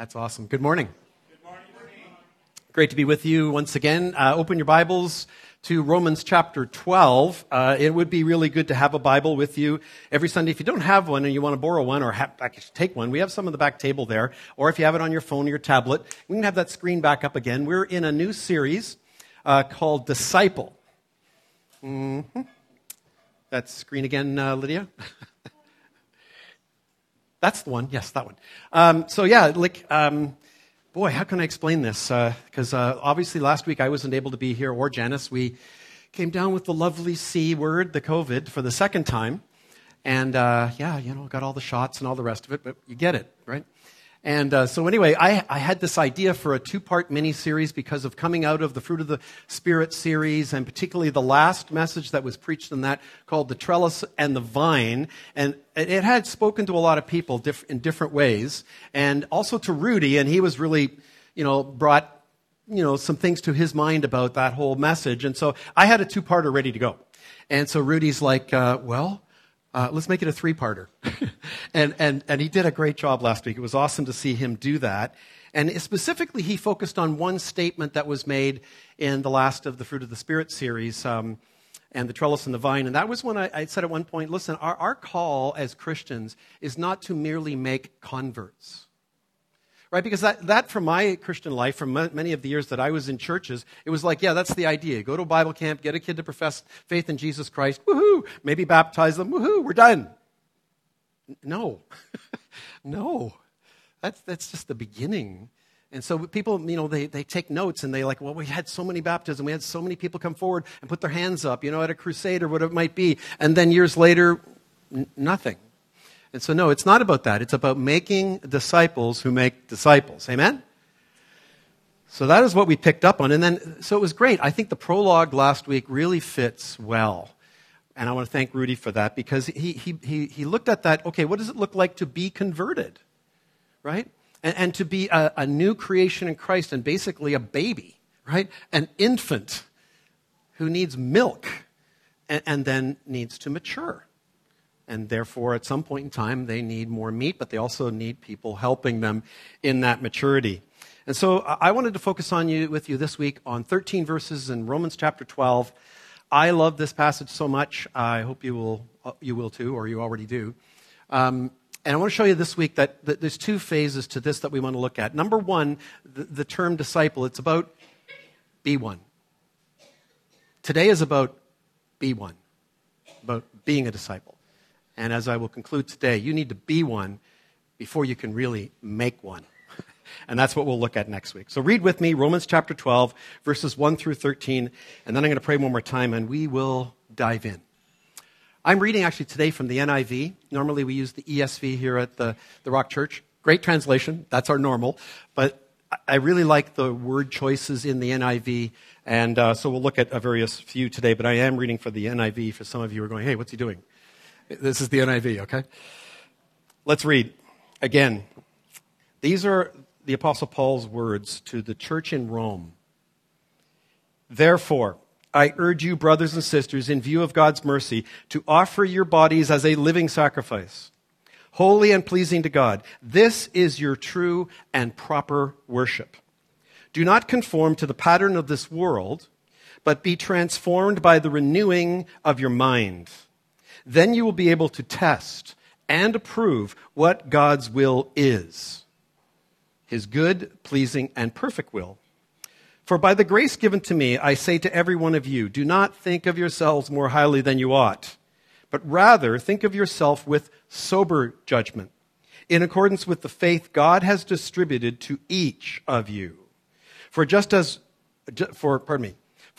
That's awesome. Good morning. Good morning. Great to be with you once again. Uh, open your Bibles to Romans chapter 12. Uh, it would be really good to have a Bible with you every Sunday. If you don't have one and you want to borrow one or have, take one, we have some on the back table there. Or if you have it on your phone or your tablet, we can have that screen back up again. We're in a new series uh, called Disciple. Mm-hmm. That screen again, uh, Lydia? That's the one. Yes, that one. Um, so yeah, like, um, boy, how can I explain this? Because uh, uh, obviously last week I wasn't able to be here, or Janice. We came down with the lovely C word, the COVID, for the second time, and uh, yeah, you know, got all the shots and all the rest of it. But you get it, right? And uh, so, anyway, I, I, had this idea for a two part mini series because of coming out of the Fruit of the Spirit series, and particularly the last message that was preached in that called The Trellis and the Vine. And it had spoken to a lot of people diff- in different ways, and also to Rudy, and he was really, you know, brought you know, some things to his mind about that whole message. And so I had a two parter ready to go. And so Rudy's like, uh, well, uh, let's make it a three parter. and, and, and he did a great job last week. It was awesome to see him do that. And specifically, he focused on one statement that was made in the last of the Fruit of the Spirit series um, and the trellis and the vine. And that was when I, I said at one point listen, our, our call as Christians is not to merely make converts right? Because that, that from my Christian life, from many of the years that I was in churches, it was like, yeah, that's the idea. Go to a Bible camp, get a kid to profess faith in Jesus Christ, woohoo, maybe baptize them, woohoo, we're done. No, no. That's, that's just the beginning. And so people, you know, they, they take notes and they like, well, we had so many baptisms, we had so many people come forward and put their hands up, you know, at a crusade or whatever it might be. And then years later, n- nothing. And so, no, it's not about that. It's about making disciples who make disciples. Amen? So that is what we picked up on. And then, so it was great. I think the prologue last week really fits well. And I want to thank Rudy for that because he, he, he, he looked at that. Okay, what does it look like to be converted? Right? And, and to be a, a new creation in Christ and basically a baby, right? An infant who needs milk and, and then needs to mature and therefore at some point in time they need more meat, but they also need people helping them in that maturity. And so I wanted to focus on you with you this week on 13 verses in Romans chapter 12. I love this passage so much. I hope you will, you will too, or you already do. Um, and I want to show you this week that, that, there's two phases to this that we want to look at. Number one, the, the term disciple, it's about be one. Today is about be one, about being a disciple. And as I will conclude today, you need to be one before you can really make one. and that's what we'll look at next week. So read with me Romans chapter 12, verses 1 through 13, and then I'm going to pray one more time and we will dive in. I'm reading actually today from the NIV. Normally we use the ESV here at the, the Rock Church. Great translation. That's our normal. But I really like the word choices in the NIV. And uh, so we'll look at a various few today. But I am reading for the NIV for some of you who are going, hey, what's he doing? This is the NIV, okay? Let's read again. These are the Apostle Paul's words to the church in Rome. Therefore, I urge you, brothers and sisters, in view of God's mercy, to offer your bodies as a living sacrifice, holy and pleasing to God. This is your true and proper worship. Do not conform to the pattern of this world, but be transformed by the renewing of your mind then you will be able to test and approve what God's will is his good, pleasing, and perfect will. For by the grace given to me, I say to every one of you, do not think of yourselves more highly than you ought, but rather think of yourself with sober judgment, in accordance with the faith God has distributed to each of you. For just as, for, pardon me,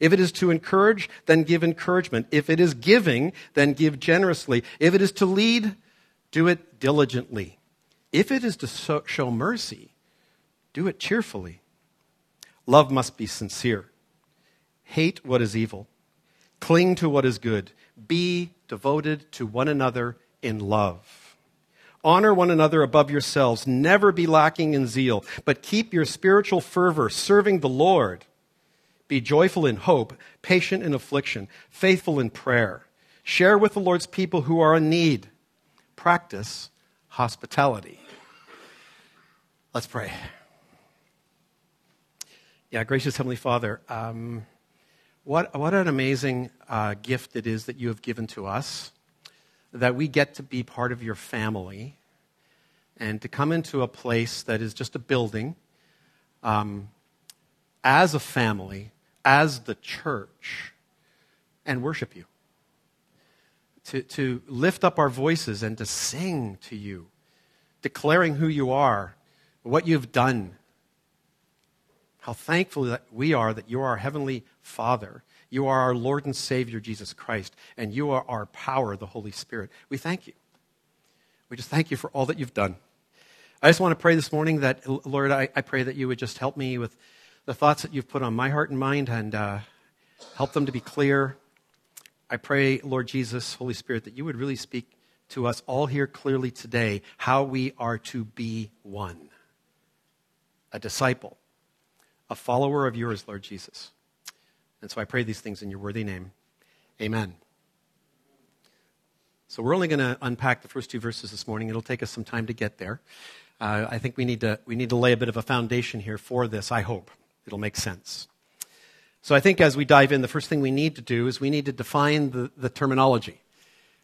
If it is to encourage, then give encouragement. If it is giving, then give generously. If it is to lead, do it diligently. If it is to show mercy, do it cheerfully. Love must be sincere. Hate what is evil. Cling to what is good. Be devoted to one another in love. Honor one another above yourselves. Never be lacking in zeal, but keep your spiritual fervor serving the Lord. Be joyful in hope, patient in affliction, faithful in prayer. Share with the Lord's people who are in need. Practice hospitality. Let's pray. Yeah, gracious Heavenly Father, um, what, what an amazing uh, gift it is that you have given to us, that we get to be part of your family and to come into a place that is just a building um, as a family, as the church, and worship you. To, to lift up our voices and to sing to you, declaring who you are, what you've done how thankful that we are that you are our Heavenly Father. You are our Lord and Savior, Jesus Christ, and you are our power, the Holy Spirit. We thank you. We just thank you for all that you've done. I just want to pray this morning that, Lord, I, I pray that you would just help me with the thoughts that you've put on my heart and mind and uh, help them to be clear. I pray, Lord Jesus, Holy Spirit, that you would really speak to us all here clearly today how we are to be one a disciple a follower of yours, Lord Jesus. And so I pray these things in your worthy name. Amen. So we're only going to unpack the first two verses this morning. It'll take us some time to get there. Uh, I think we need, to, we need to lay a bit of a foundation here for this, I hope. It'll make sense. So I think as we dive in, the first thing we need to do is we need to define the, the terminology.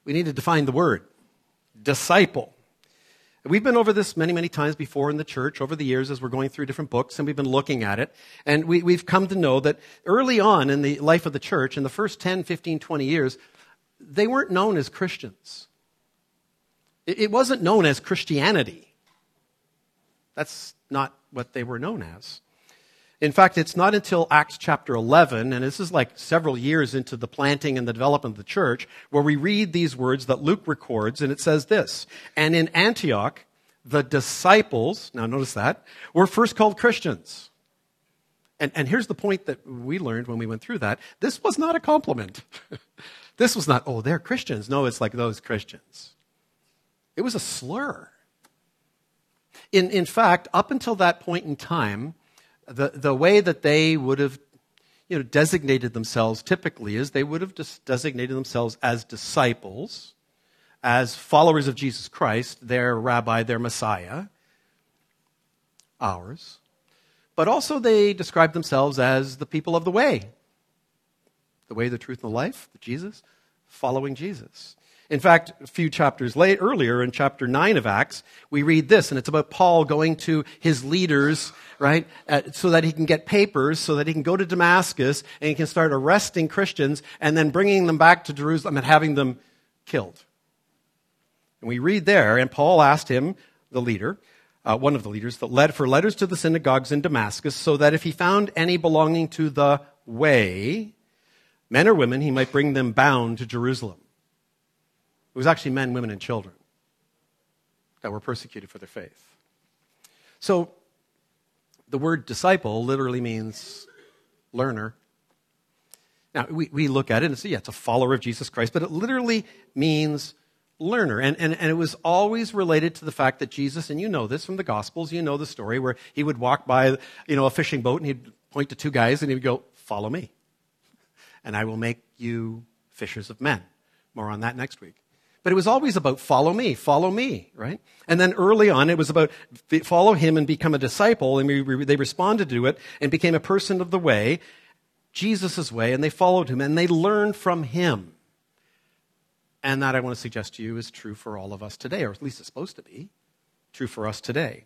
We need to define the word disciple. We've been over this many, many times before in the church over the years as we're going through different books and we've been looking at it. And we, have come to know that early on in the life of the church, in the first 10, 15, 20 years, they weren't known as Christians. It, it wasn't known as Christianity. That's not what they were known as. In fact, it's not until Acts chapter 11, and this is like several years into the planting and the development of the church, where we read these words that Luke records, and it says this And in Antioch, the disciples, now notice that, were first called Christians. And, and here's the point that we learned when we went through that this was not a compliment. this was not, oh, they're Christians. No, it's like those Christians. It was a slur. In, in fact, up until that point in time, the, the way that they would have you know, designated themselves typically is they would have designated themselves as disciples, as followers of Jesus Christ, their rabbi, their Messiah, ours. But also they described themselves as the people of the way. The way, the truth, and the life, Jesus, following Jesus. In fact, a few chapters earlier in chapter 9 of Acts, we read this, and it's about Paul going to his leaders, right, uh, so that he can get papers, so that he can go to Damascus and he can start arresting Christians and then bringing them back to Jerusalem and having them killed. And we read there, and Paul asked him, the leader, uh, one of the leaders, that led for letters to the synagogues in Damascus, so that if he found any belonging to the way, men or women, he might bring them bound to Jerusalem. It was actually men, women, and children that were persecuted for their faith. So, the word disciple literally means learner. Now, we, we look at it and say, yeah, it's a follower of Jesus Christ, but it literally means learner. And, and, and it was always related to the fact that Jesus, and you know this from the Gospels, you know the story where he would walk by you know, a fishing boat and he'd point to two guys and he would go, Follow me, and I will make you fishers of men. More on that next week. But it was always about follow me, follow me, right? And then early on, it was about follow him and become a disciple. And we, they responded to it and became a person of the way, Jesus' way, and they followed him and they learned from him. And that I want to suggest to you is true for all of us today, or at least it's supposed to be true for us today.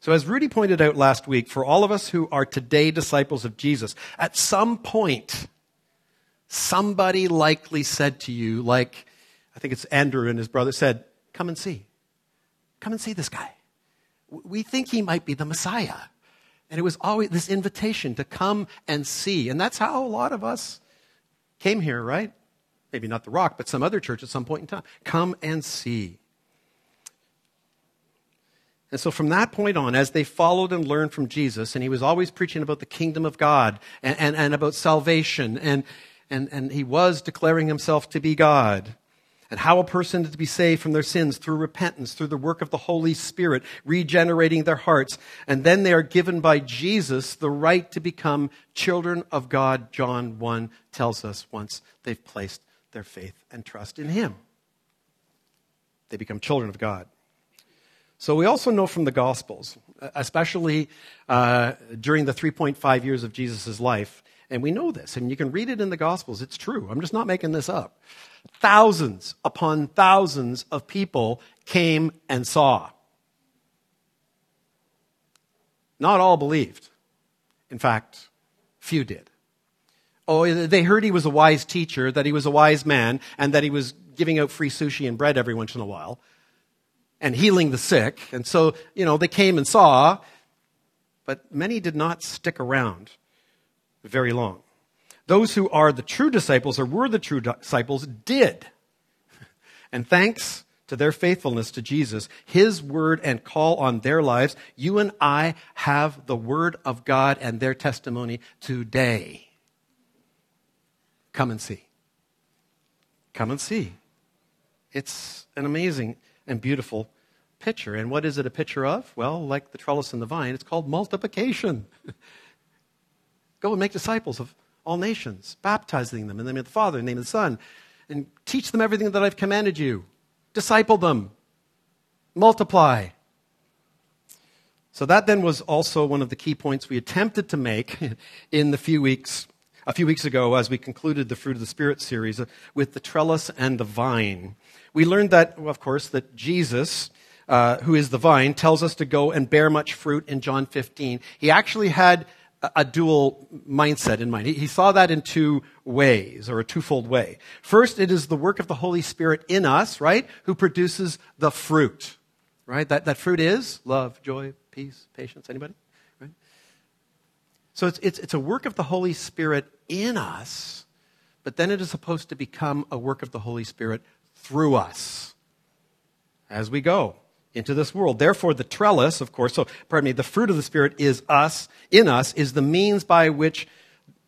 So, as Rudy pointed out last week, for all of us who are today disciples of Jesus, at some point, somebody likely said to you, like, I think it's Andrew and his brother said, Come and see. Come and see this guy. We think he might be the Messiah. And it was always this invitation to come and see. And that's how a lot of us came here, right? Maybe not the Rock, but some other church at some point in time. Come and see. And so from that point on, as they followed and learned from Jesus, and he was always preaching about the kingdom of God and, and, and about salvation, and, and, and he was declaring himself to be God, and how a person is to be saved from their sins through repentance, through the work of the Holy Spirit, regenerating their hearts. And then they are given by Jesus the right to become children of God, John 1 tells us, once they've placed their faith and trust in him. They become children of God. So we also know from the Gospels, especially uh, during the 3.5 years of Jesus' life, and we know this, and you can read it in the Gospels. It's true. I'm just not making this up. Thousands upon thousands of people came and saw. Not all believed. In fact, few did. Oh, they heard he was a wise teacher, that he was a wise man, and that he was giving out free sushi and bread every once in a while and healing the sick. And so, you know, they came and saw, but many did not stick around very long. Those who are the true disciples or were the true disciples did. And thanks to their faithfulness to Jesus, His word and call on their lives, you and I have the word of God and their testimony today. Come and see. Come and see. It's an amazing and beautiful picture. And what is it a picture of? Well, like the trellis and the vine, it's called multiplication. Go and make disciples of all nations, baptizing them in the name of the Father, in the name of the Son, and teach them everything that I've commanded you. Disciple them. Multiply. So that then was also one of the key points we attempted to make in the few weeks a few weeks ago as we concluded the fruit of the spirit series with the trellis and the vine. We learned that, of course, that Jesus, uh, who is the vine, tells us to go and bear much fruit in John 15. He actually had a, dual mindset in mind. He saw that in two ways, or a twofold way. First, it is the work of the Holy Spirit in us, right, who produces the fruit, right? That, that fruit is love, joy, peace, patience. Anybody? Right? So it's, it's, it's a work of the Holy Spirit in us, but then it is supposed to become a work of the Holy Spirit through us as we go into this world. Therefore, the trellis, of course, so, pardon me, the fruit of the Spirit is us, in us, is the means by which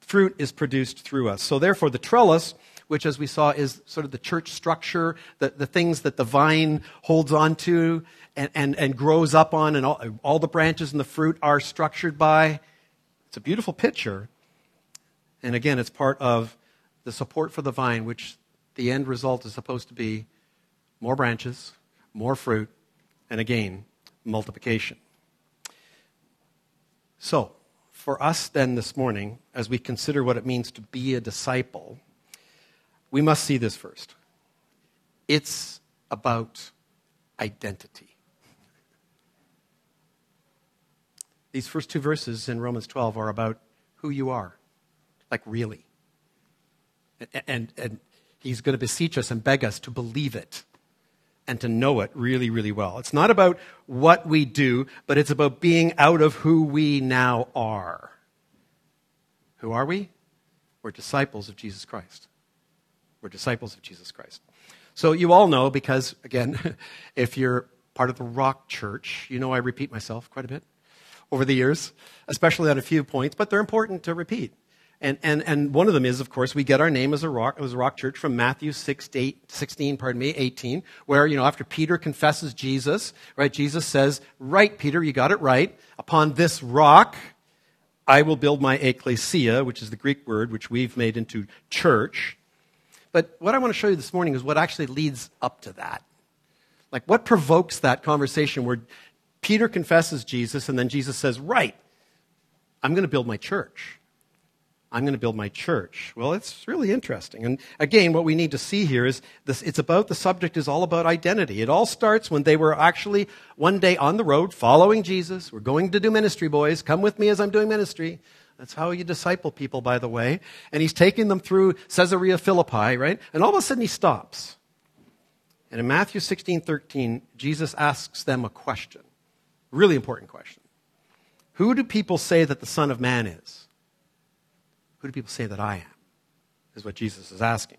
fruit is produced through us. So, therefore, the trellis, which, as we saw, is sort of the church structure, the, the things that the vine holds on to and, and, and grows up on, and all, all the branches and the fruit are structured by. It's a beautiful picture. And again, it's part of the support for the vine, which the end result is supposed to be more branches, more fruit, and again, multiplication. So, for us then this morning, as we consider what it means to be a disciple, we must see this first. It's about identity. These first two verses in Romans 12 are about who you are, like really. And, and, and he's going to beseech us and beg us to believe it and to know it really, really well. It's not about what we do, but it's about being out of who we now are. Who are we? We're disciples of Jesus Christ. We're disciples of Jesus Christ. So you all know, because again, if you're part of the Rock Church, you know I repeat myself quite a bit over the years, especially on a few points, but they're important to repeat. And, and, and one of them is, of course, we get our name as a rock, as a rock church from Matthew 6, 8, 16, pardon me, 18, where, you know, after Peter confesses Jesus, right, Jesus says, right, Peter, you got it right. Upon this rock, I will build my ecclesia, which is the Greek word, which we've made into church. But what I want to show you this morning is what actually leads up to that. Like, what provokes that conversation where Peter confesses Jesus and then Jesus says, right, I'm going to build my church. I'm going to build my church. Well, it's really interesting. And again, what we need to see here is this, it's about the subject is all about identity. It all starts when they were actually one day on the road following Jesus. We're going to do ministry, boys. Come with me as I'm doing ministry. That's how you disciple people, by the way. And he's taking them through Caesarea Philippi, right? And all of a sudden he stops. And in Matthew 16, 13, Jesus asks them a question. Really important question. Who do people say that the Son of Man is? Who do people say that I am? Is what Jesus is asking.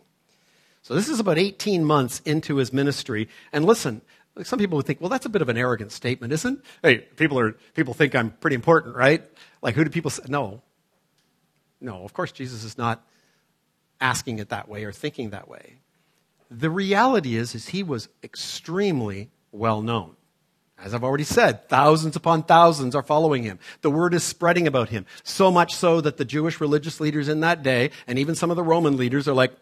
So this is about 18 months into his ministry. And listen, some people would think, well, that's a bit of an arrogant statement, isn't? it? Hey, people are people think I'm pretty important, right? Like, who do people say? No, no. Of course, Jesus is not asking it that way or thinking that way. The reality is, is he was extremely well known. As I've already said, thousands upon thousands are following him. The word is spreading about him. So much so that the Jewish religious leaders in that day, and even some of the Roman leaders, are like,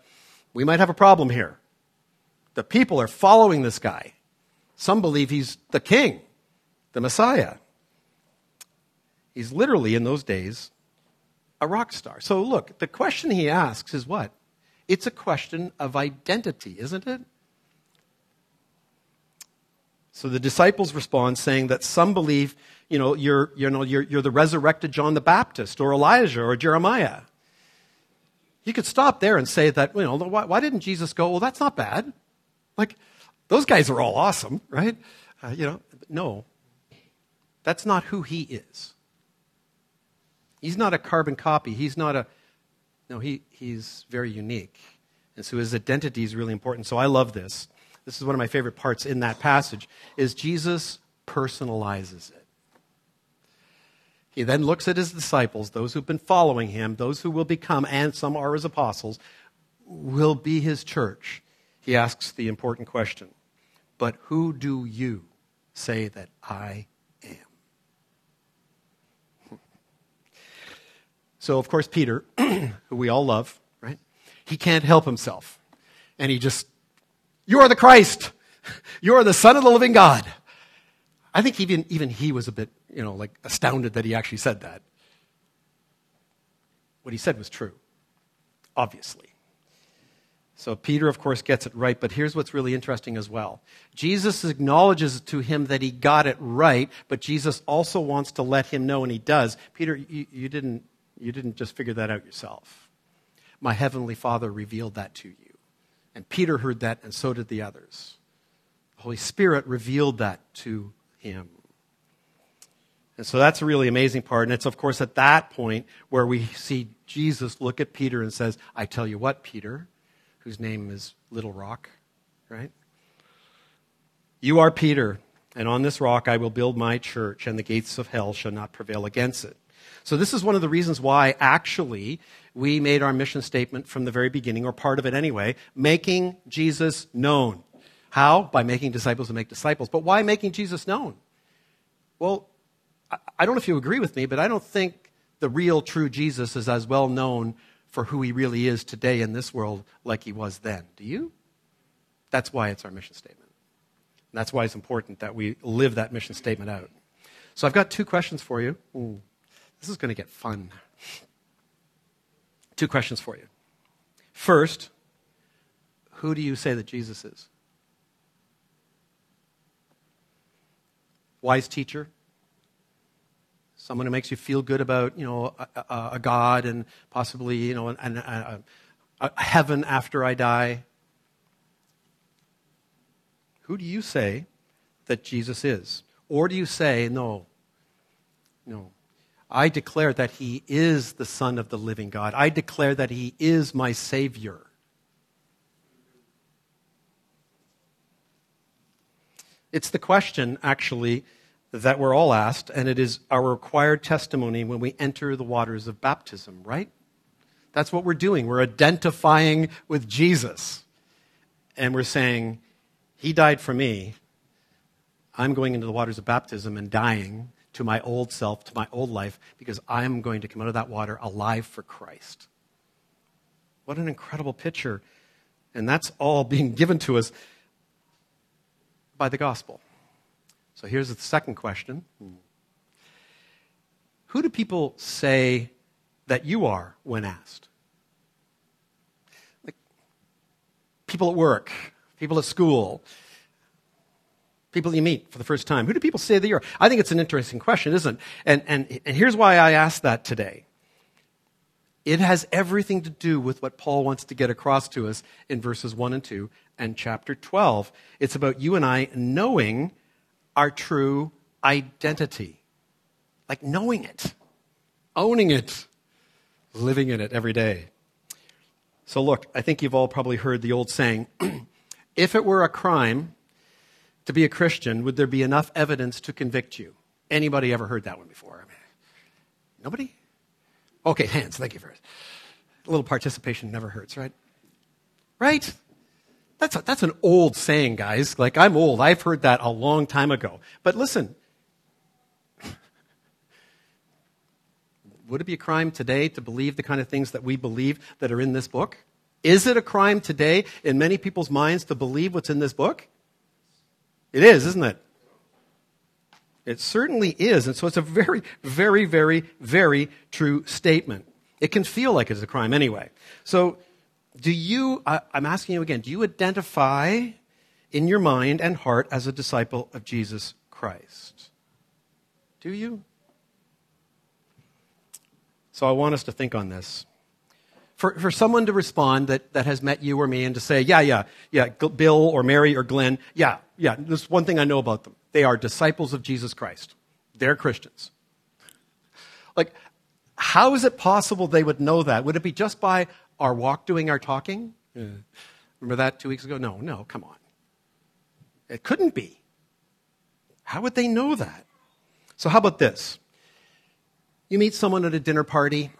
we might have a problem here. The people are following this guy. Some believe he's the king, the Messiah. He's literally, in those days, a rock star. So, look, the question he asks is what? It's a question of identity, isn't it? So the disciples respond saying that some believe, you know, you're, you know, you're, you're the resurrected John the Baptist or Elijah or Jeremiah. You could stop there and say that, you know, why, why didn't Jesus go, well, that's not bad. Like, those guys are all awesome, right? Uh, you know, no. That's not who he is. He's not a carbon copy. He's not a, no, he, he's very unique. And so his identity is really important. So I love this this is one of my favorite parts in that passage, is Jesus personalizes it. He then looks at his disciples, those who've been following him, those who will become, and some are his apostles, will be his church. He asks the important question But who do you say that I am? So, of course, Peter, who we all love, right? He can't help himself. And he just you are the Christ. You are the Son of the living God. I think even, even he was a bit, you know, like astounded that he actually said that. What he said was true, obviously. So Peter, of course, gets it right, but here's what's really interesting as well. Jesus acknowledges to him that he got it right, but Jesus also wants to let him know, and he does. Peter, you, you didn't, you didn't just figure that out yourself. My heavenly Father revealed that to you. And Peter heard that, and so did the others. The Holy Spirit revealed that to him. And so that's a really amazing part. And it's, of course, at that point where we see Jesus look at Peter and says, I tell you what, Peter, whose name is Little Rock, right? You are Peter, and on this rock I will build my church, and the gates of hell shall not prevail against it. So, this is one of the reasons why, actually, we made our mission statement from the very beginning, or part of it anyway, making Jesus known. How? By making disciples who make disciples. But why making Jesus known? Well, I don't know if you agree with me, but I don't think the real, true Jesus is as well known for who he really is today in this world like he was then. Do you? That's why it's our mission statement. And that's why it's important that we live that mission statement out. So I've got two questions for you. Ooh. This is going to get fun. Two questions for you. First, who do you say that Jesus is? Wise teacher? Someone who makes you feel good about, you know, a, a, a God and possibly, you know, an, a, a heaven after I die. Who do you say that Jesus is? Or do you say, no, no, I declare that he is the Son of the living God. I declare that he is my Savior. It's the question, actually, that we're all asked, and it is our required testimony when we enter the waters of baptism, right? That's what we're doing. We're identifying with Jesus. And we're saying, He died for me. I'm going into the waters of baptism and dying to my old self, to my old life, because I'm going to come out of that water alive for Christ. What an incredible picture. And that's all being given to us by the gospel. So here's the second question Who do people say that you are when asked? Like people at work, people at school, people you meet for the first time? Who do people say that you're? I think it's an interesting question, isn't it? And, and, and here's why I asked that today. It has everything to do with what Paul wants to get across to us in verses 1 and 2 and chapter 12. It's about you and I knowing our true identity. Like knowing it, owning it, living in it every day. So, look, I think you've all probably heard the old saying if it were a crime to be a Christian, would there be enough evidence to convict you? Anybody ever heard that one before? I mean, nobody? Okay, hands. Thank you for it. A little participation never hurts, right? Right? That's, a, that's an old saying, guys. Like, I'm old. I've heard that a long time ago. But listen, would it be a crime today to believe the kind of things that we believe that are in this book? Is it a crime today in many people's minds to believe what's in this book? It is, isn't it? It certainly is. And so it's a very, very, very, very true statement. It can feel like it's a crime anyway. So, do you, I, I'm asking you again, do you identify in your mind and heart as a disciple of Jesus Christ? Do you? So I want us to think on this. For, for someone to respond that, that has met you or me and to say, yeah, yeah, yeah, Bill or Mary or Glenn, yeah, yeah, there's one thing I know about them. They are disciples of Jesus Christ. They're Christians. Like, how is it possible they would know that? Would it be just by our walk doing our talking? Yeah. Remember that two weeks ago? No, no, come on. It couldn't be. How would they know that? So, how about this? You meet someone at a dinner party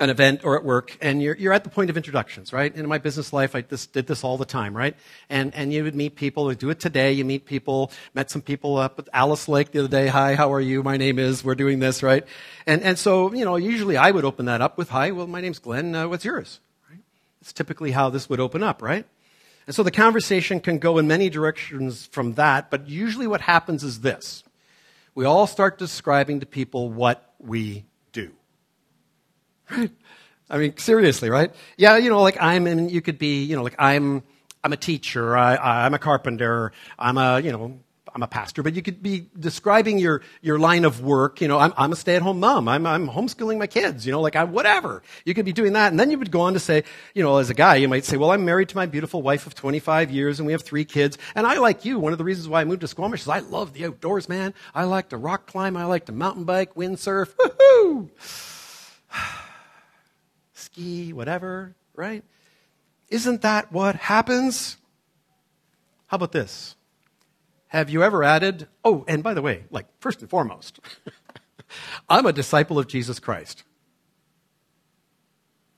an event or at work, and you're, you're at the point of introductions, right? In my business life, I just did this all the time, right? And, and you would meet people, we do it today, you meet people, met some people up at Alice Lake the other day, hi, how are you? My name is, we're doing this, right? And, and so, you know, usually I would open that up with, hi, well, my name's Glenn, uh, what's yours? Right? It's typically how this would open up, right? And so the conversation can go in many directions from that, but usually what happens is this. We all start describing to people what we do. Right? I mean, seriously, right? Yeah, you know, like I'm in, you could be, you know, like I'm, I'm a teacher, I, I'm a carpenter, I'm a, you know, I'm a pastor, but you could be describing your, your line of work. You know, I'm, I'm a stay at home mom. I'm, I'm homeschooling my kids, you know, like I, whatever. You could be doing that. And then you would go on to say, you know, as a guy, you might say, well, I'm married to my beautiful wife of 25 years and we have three kids. And I like you. One of the reasons why I moved to Squamish is I love the outdoors, man. I like to rock climb. I like to mountain bike, windsurf. Woohoo! whatever, right? Isn't that what happens? How about this? Have you ever added, oh, and by the way, like, first and foremost, I'm a disciple of Jesus Christ.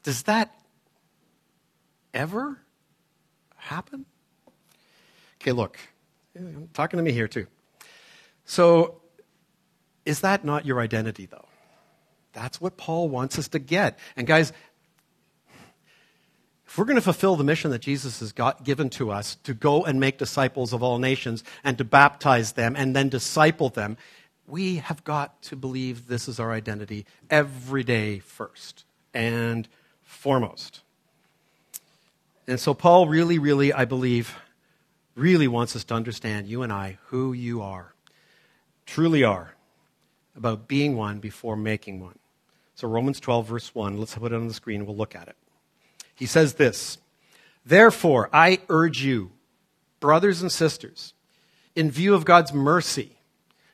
Does that ever happen? Okay, look, I'm talking to me here too. So, is that not your identity, though? That's what Paul wants us to get. And guys, if we're going to fulfill the mission that Jesus has got, given to us to go and make disciples of all nations and to baptize them and then disciple them, we have got to believe this is our identity every day first and foremost. And so, Paul really, really, I believe, really wants us to understand, you and I, who you are, truly are, about being one before making one. So, Romans 12, verse 1, let's put it on the screen, we'll look at it. He says this Therefore, I urge you, brothers and sisters, in view of God's mercy,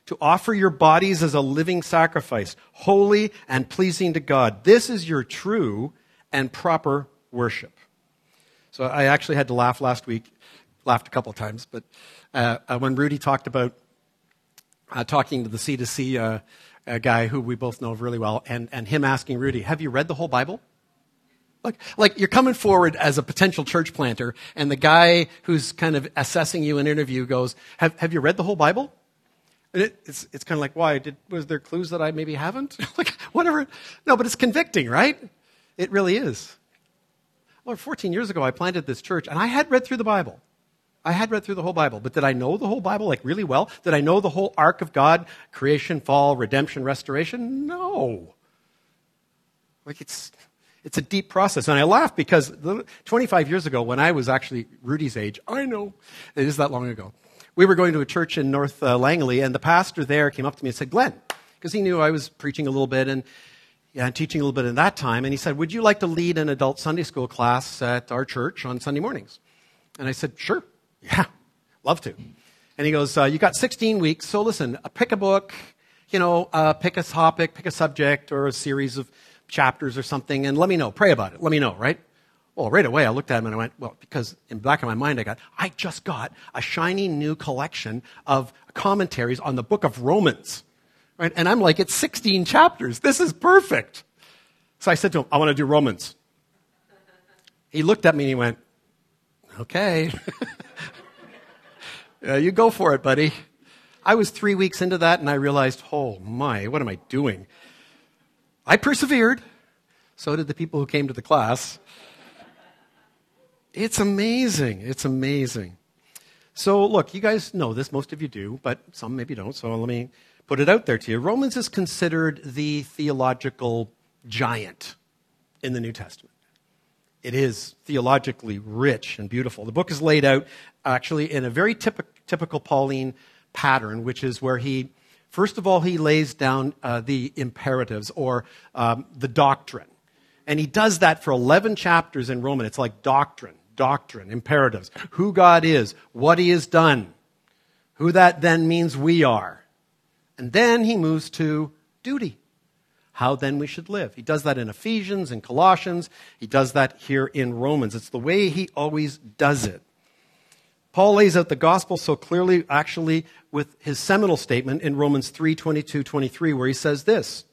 to offer your bodies as a living sacrifice, holy and pleasing to God. This is your true and proper worship. So I actually had to laugh last week, laughed a couple of times, but uh, uh, when Rudy talked about uh, talking to the C2C uh, guy who we both know really well, and, and him asking Rudy, Have you read the whole Bible? Like, like you're coming forward as a potential church planter, and the guy who's kind of assessing you in an interview goes, "Have Have you read the whole Bible?" And it, it's it's kind of like, why? Did was there clues that I maybe haven't? like whatever. No, but it's convicting, right? It really is. Well, 14 years ago, I planted this church, and I had read through the Bible. I had read through the whole Bible, but did I know the whole Bible like really well? Did I know the whole arc of God, creation, fall, redemption, restoration? No. Like it's it's a deep process. And I laugh because 25 years ago, when I was actually Rudy's age, I know it is that long ago, we were going to a church in North uh, Langley, and the pastor there came up to me and said, Glenn, because he knew I was preaching a little bit and yeah, teaching a little bit in that time, and he said, Would you like to lead an adult Sunday school class at our church on Sunday mornings? And I said, Sure, yeah, love to. And he goes, uh, You got 16 weeks, so listen, uh, pick a book, you know, uh, pick a topic, pick a subject or a series of chapters or something and let me know. Pray about it. Let me know, right? Well, right away I looked at him and I went, well, because in the back of my mind I got, I just got a shiny new collection of commentaries on the book of Romans. Right? And I'm like, it's 16 chapters. This is perfect. So I said to him, I want to do Romans. He looked at me and he went, okay. yeah, you go for it, buddy. I was three weeks into that and I realized, oh my, what am I doing? I persevered. So did the people who came to the class. It's amazing. It's amazing. So, look, you guys know this, most of you do, but some maybe don't. So, let me put it out there to you. Romans is considered the theological giant in the New Testament. It is theologically rich and beautiful. The book is laid out actually in a very typical, typical Pauline pattern, which is where he, first of all, he lays down uh, the imperatives or um, the doctrine. And he does that for 11 chapters in Roman. It's like doctrine, doctrine, imperatives, who God is, what he has done, who that then means we are. And then he moves to duty. How then we should live. He does that in Ephesians and Colossians. He does that here in Romans. It's the way he always does it. Paul lays out the gospel so clearly, actually, with his seminal statement in Romans 3 22 23, where he says this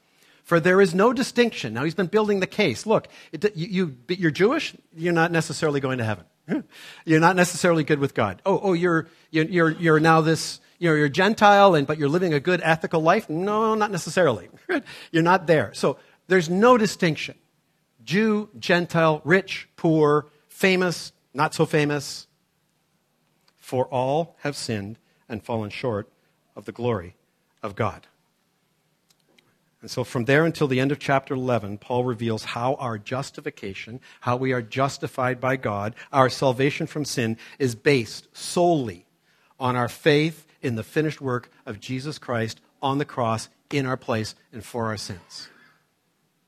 For there is no distinction. Now, he's been building the case. Look, it, you, you, are Jewish, you're not necessarily going to heaven. You're not necessarily good with God. Oh, oh you're, you're, you're now this, you know, you're Gentile, and, but you're living a good ethical life. No, not necessarily. you're not there. So there's no distinction. Jew, Gentile, rich, poor, famous, not so famous, for all have sinned and fallen short of the glory of God. And so, from there until the end of chapter 11, Paul reveals how our justification, how we are justified by God, our salvation from sin, is based solely on our faith in the finished work of Jesus Christ on the cross in our place and for our sins.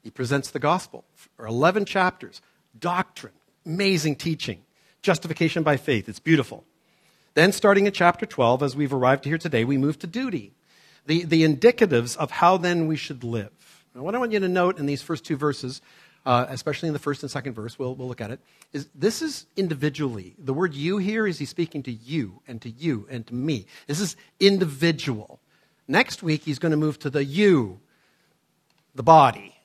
He presents the gospel for 11 chapters, doctrine, amazing teaching, justification by faith. It's beautiful. Then, starting in chapter 12, as we've arrived here today, we move to duty, the, the indicatives of how then we should live. Now, what I want you to note in these first two verses, uh, especially in the first and second verse, we'll, we'll look at it, is this is individually. The word you here is he's speaking to you and to you and to me. This is individual. Next week, he's going to move to the you, the body,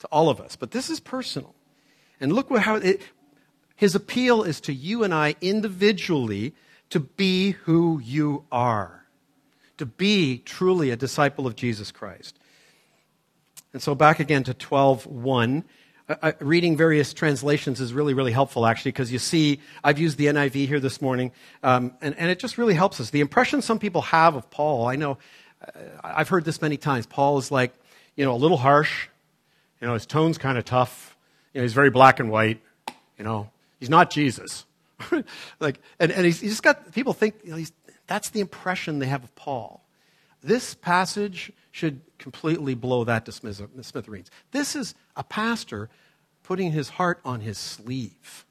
to all of us. But this is personal. And look what, how it, his appeal is to you and I individually to be who you are, to be truly a disciple of Jesus Christ. And so back again to 12.1. reading various translations is really, really helpful, actually, because you see, I've used the NIV here this morning, um, and, and it just really helps us. The impression some people have of Paul, I know, uh, I've heard this many times. Paul is like, you know, a little harsh. You know, his tone's kind of tough. You know, he's very black and white. You know, he's not Jesus. like, and, and he's, he's, just got, people think, you know, that's the impression they have of Paul. This passage should completely blow that to smithereens. This is a pastor putting his heart on his sleeve.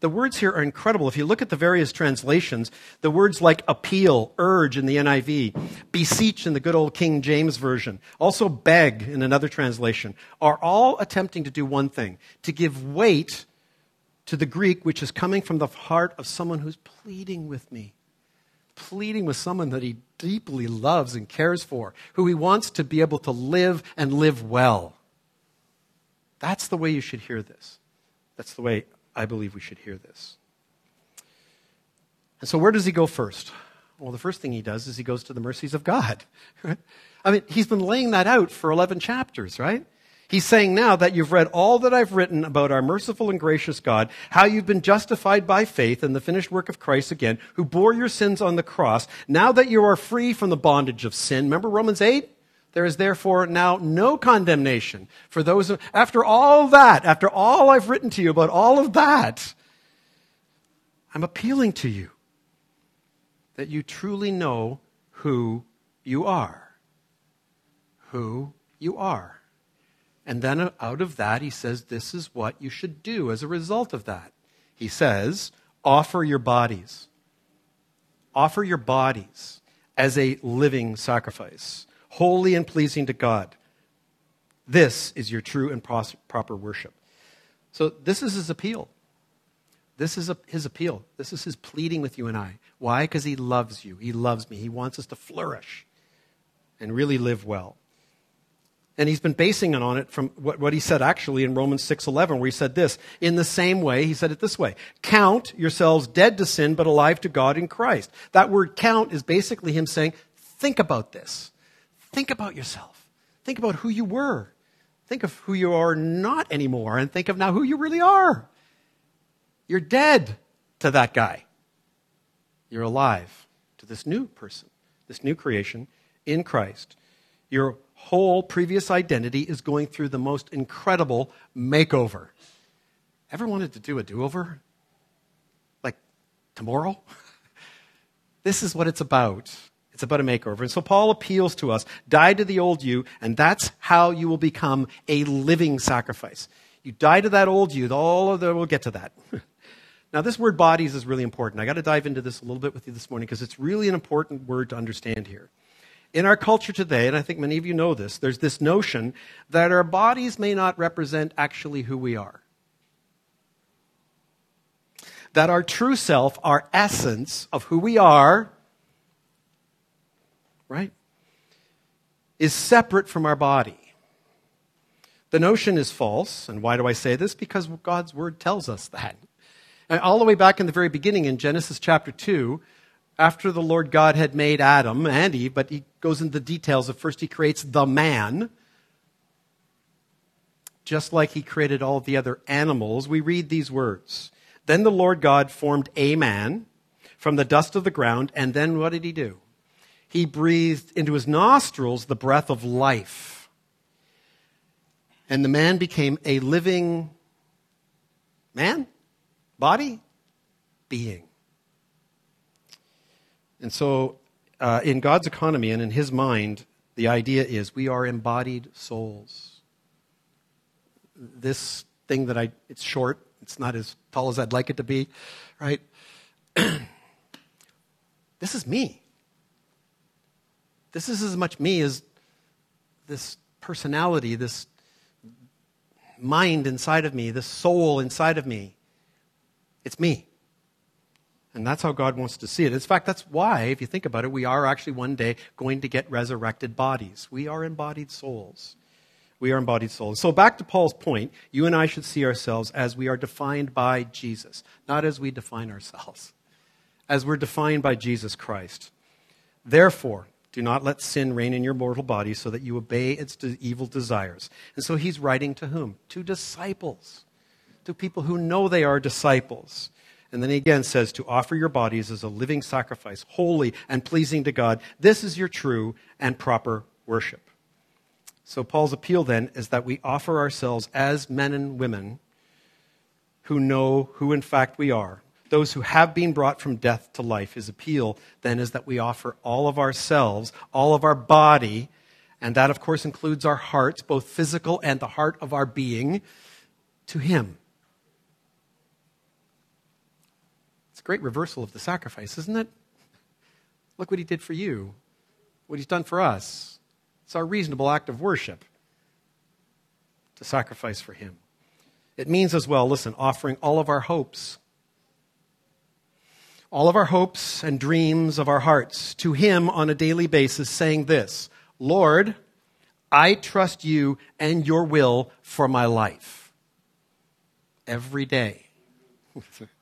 The words here are incredible. If you look at the various translations, the words like appeal, urge in the NIV, beseech in the good old King James Version, also beg in another translation, are all attempting to do one thing to give weight to the Greek, which is coming from the heart of someone who's pleading with me, pleading with someone that he deeply loves and cares for, who he wants to be able to live and live well. That's the way you should hear this. That's the way I believe we should hear this. And so, where does he go first? Well, the first thing he does is he goes to the mercies of God. I mean, he's been laying that out for 11 chapters, right? He's saying now that you've read all that I've written about our merciful and gracious God, how you've been justified by faith in the finished work of Christ again, who bore your sins on the cross. Now that you are free from the bondage of sin, remember Romans 8? There is therefore now no condemnation for those, after all that, after all I've written to you about all of that, I'm appealing to you that you truly know who you are. Who you are. And then out of that, he says, This is what you should do as a result of that. He says, Offer your bodies. Offer your bodies as a living sacrifice, holy and pleasing to God. This is your true and proper worship. So this is his appeal. This is his appeal. This is his pleading with you and I. Why? Because he loves you. He loves me. He wants us to flourish and really live well. And he's been basing it on it from what, what he said actually in Romans 6.11, where he said this, in the same way, he said it this way, count yourselves dead to sin, but alive to God in Christ. That word count is basically him saying, think about this. Think about yourself. Think about who you were. Think of who you are not anymore, and think of now who you really are. You're dead to that guy. You're alive to this new person, this new creation in Christ. Your whole previous identity is going through the most incredible makeover. Ever wanted to do a do over? Like tomorrow? this is what it's about. It's about a makeover. And so Paul appeals to us die to the old you, and that's how you will become a living sacrifice. You die to that old you, all of the, we'll get to that. now, this word bodies is really important. I got to dive into this a little bit with you this morning because it's really an important word to understand here. In our culture today, and I think many of you know this, there's this notion that our bodies may not represent actually who we are. That our true self, our essence of who we are, right, is separate from our body. The notion is false. And why do I say this? Because God's word tells us that. And all the way back in the very beginning in Genesis chapter 2, after the Lord God had made Adam and Eve, but he goes into the details of first he creates the man, just like he created all the other animals, we read these words. Then the Lord God formed a man from the dust of the ground, and then what did he do? He breathed into his nostrils the breath of life. And the man became a living man, body, being. And so, uh, in God's economy and in His mind, the idea is we are embodied souls. This thing that I, it's short, it's not as tall as I'd like it to be, right? this is me. This is as much me as this personality, this mind inside of me, this soul inside of me. It's me. And that's how God wants to see it. In fact, that's why, if you think about it, we are actually one day going to get resurrected bodies. We are embodied souls. We are embodied souls. So, back to Paul's point, you and I should see ourselves as we are defined by Jesus, not as we define ourselves, as we're defined by Jesus Christ. Therefore, do not let sin reign in your mortal body so that you obey its evil desires. And so he's writing to whom? To disciples, to people who know they are disciples. And then he again says to offer your bodies as a living sacrifice, holy and pleasing to God. This is your true and proper worship. So Paul's appeal then is that we offer ourselves as men and women who know who in fact we are, those who have been brought from death to life. His appeal then is that we offer all of ourselves, all of our body, and that of course includes our hearts, both physical and the heart of our being, to him. Great reversal of the sacrifice, isn't it? Look what he did for you, what he's done for us. It's our reasonable act of worship to sacrifice for him. It means as well, listen, offering all of our hopes, all of our hopes and dreams of our hearts to him on a daily basis, saying this Lord, I trust you and your will for my life every day.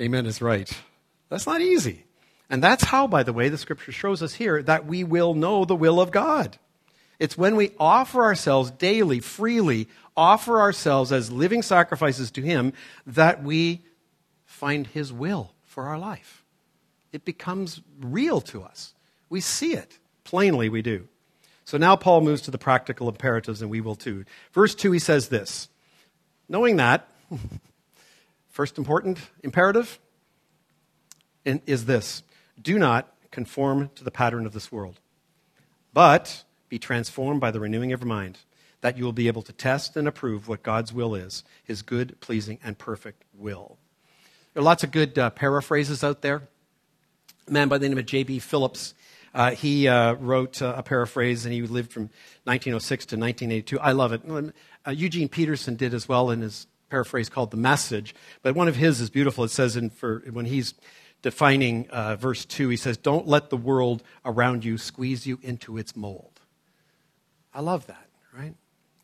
Amen is right. That's not easy. And that's how, by the way, the scripture shows us here that we will know the will of God. It's when we offer ourselves daily, freely, offer ourselves as living sacrifices to Him that we find His will for our life. It becomes real to us. We see it. Plainly, we do. So now Paul moves to the practical imperatives, and we will too. Verse 2, he says this Knowing that, First important imperative is this do not conform to the pattern of this world, but be transformed by the renewing of your mind, that you will be able to test and approve what God's will is, his good, pleasing, and perfect will. There are lots of good uh, paraphrases out there. A man by the name of J.B. Phillips, uh, he uh, wrote uh, a paraphrase and he lived from 1906 to 1982. I love it. Uh, Eugene Peterson did as well in his paraphrase called the message, but one of his is beautiful. It says in for when he's defining uh, verse 2, he says, Don't let the world around you squeeze you into its mold. I love that, right?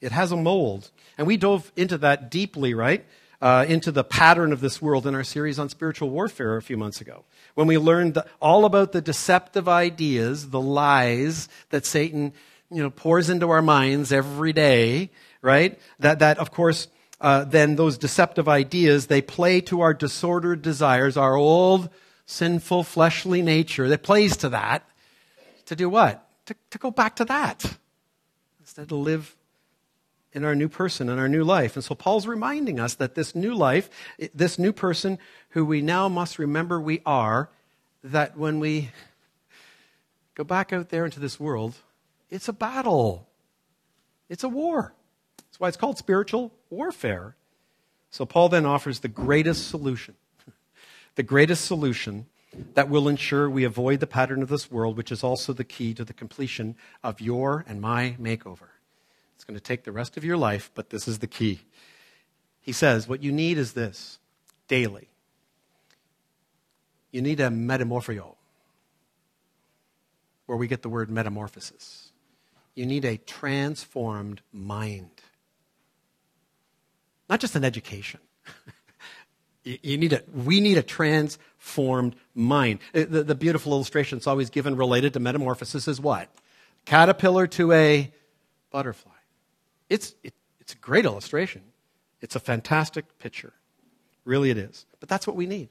It has a mold. And we dove into that deeply, right? Uh, into the pattern of this world in our series on spiritual warfare a few months ago. When we learned all about the deceptive ideas, the lies that Satan you know, pours into our minds every day, right? That, that of course, uh, then those deceptive ideas, they play to our disordered desires, our old sinful fleshly nature that plays to that. To do what? To, to go back to that. Instead to live in our new person, in our new life. And so Paul's reminding us that this new life, this new person who we now must remember we are, that when we go back out there into this world, it's a battle. It's a war. That's why it's called spiritual warfare. So Paul then offers the greatest solution. the greatest solution that will ensure we avoid the pattern of this world, which is also the key to the completion of your and my makeover. It's going to take the rest of your life, but this is the key. He says, What you need is this daily. You need a metamorphoo, where we get the word metamorphosis. You need a transformed mind. Not just an education. you need a, we need a transformed mind. Uh, the, the beautiful illustration that's always given related to metamorphosis is what? Caterpillar to a butterfly. It's, it, it's a great illustration. It's a fantastic picture. Really, it is. But that's what we need.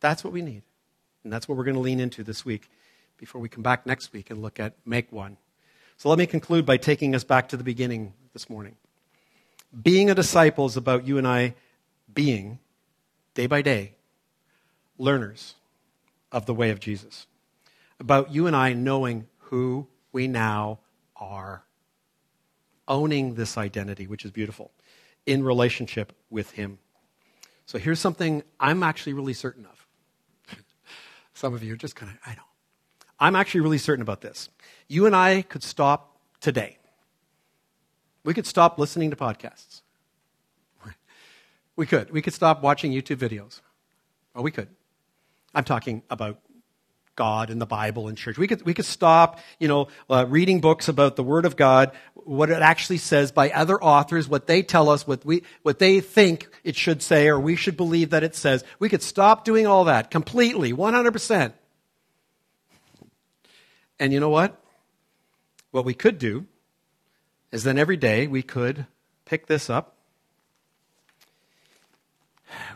That's what we need. And that's what we're going to lean into this week before we come back next week and look at Make One. So let me conclude by taking us back to the beginning this morning. Being a disciple is about you and I being, day by day, learners of the way of Jesus. About you and I knowing who we now are. Owning this identity, which is beautiful, in relationship with Him. So here's something I'm actually really certain of. Some of you are just kind of, I don't. I'm actually really certain about this. You and I could stop today. We could stop listening to podcasts. We could. We could stop watching YouTube videos. Oh, we could. I'm talking about God and the Bible and church. We could, we could stop, you know, uh, reading books about the Word of God, what it actually says by other authors, what they tell us, what we, what they think it should say, or we should believe that it says. We could stop doing all that completely, 100%. And you know what? What we could do is then every day we could pick this up.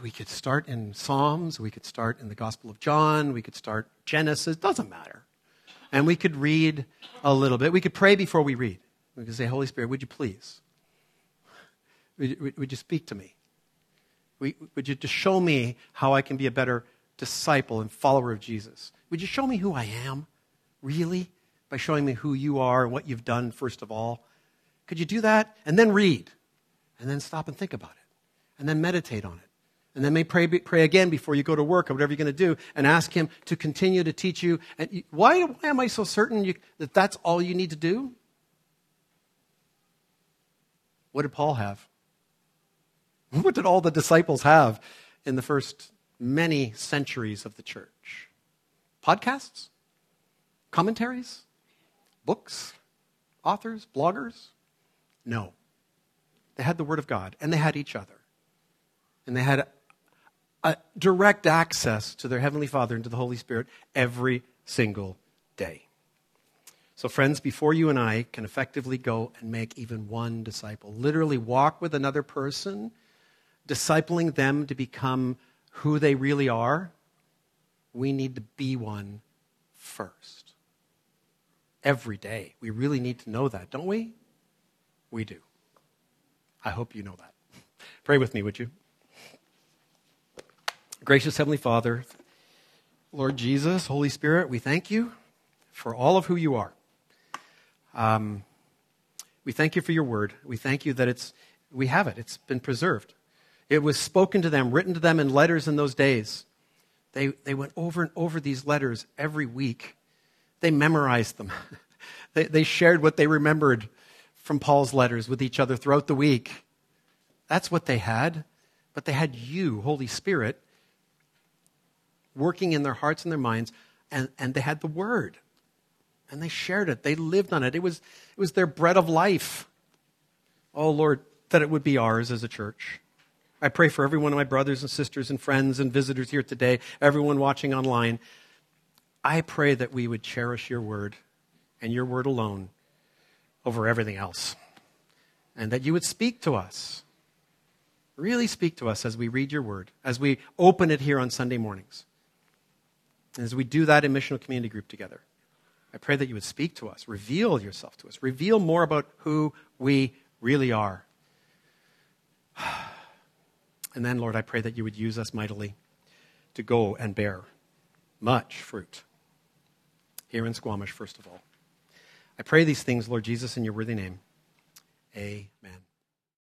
We could start in Psalms, we could start in the Gospel of John, we could start Genesis, doesn't matter. And we could read a little bit. We could pray before we read. We could say, Holy Spirit, would you please? Would, would you speak to me? Would you just show me how I can be a better disciple and follower of Jesus? Would you show me who I am? Really? By showing me who you are and what you've done, first of all? Could you do that? And then read. And then stop and think about it. And then meditate on it. And then may pray, pray again before you go to work or whatever you're going to do and ask Him to continue to teach you. And why, why am I so certain you, that that's all you need to do? What did Paul have? What did all the disciples have in the first many centuries of the church? Podcasts? Commentaries? Books? Authors? Bloggers? No. They had the Word of God, and they had each other. And they had direct access to their Heavenly Father and to the Holy Spirit every single day. So, friends, before you and I can effectively go and make even one disciple, literally walk with another person, discipling them to become who they really are, we need to be one first every day. We really need to know that, don't we? We do. I hope you know that. Pray with me, would you? Gracious Heavenly Father, Lord Jesus, Holy Spirit, we thank you for all of who you are. Um, we thank you for your word. We thank you that it's, we have it, it's been preserved. It was spoken to them, written to them in letters in those days. They, they went over and over these letters every week they memorized them. they, they shared what they remembered from Paul's letters with each other throughout the week. That's what they had. But they had you, Holy Spirit, working in their hearts and their minds, and, and they had the Word. And they shared it. They lived on it. It was, it was their bread of life. Oh, Lord, that it would be ours as a church. I pray for every one of my brothers and sisters and friends and visitors here today, everyone watching online. I pray that we would cherish your word and your word alone over everything else. And that you would speak to us. Really speak to us as we read your word, as we open it here on Sunday mornings. As we do that in missional community group together. I pray that you would speak to us, reveal yourself to us, reveal more about who we really are. And then, Lord, I pray that you would use us mightily to go and bear much fruit here in Squamish, first of all. I pray these things, Lord Jesus, in your worthy name. Amen.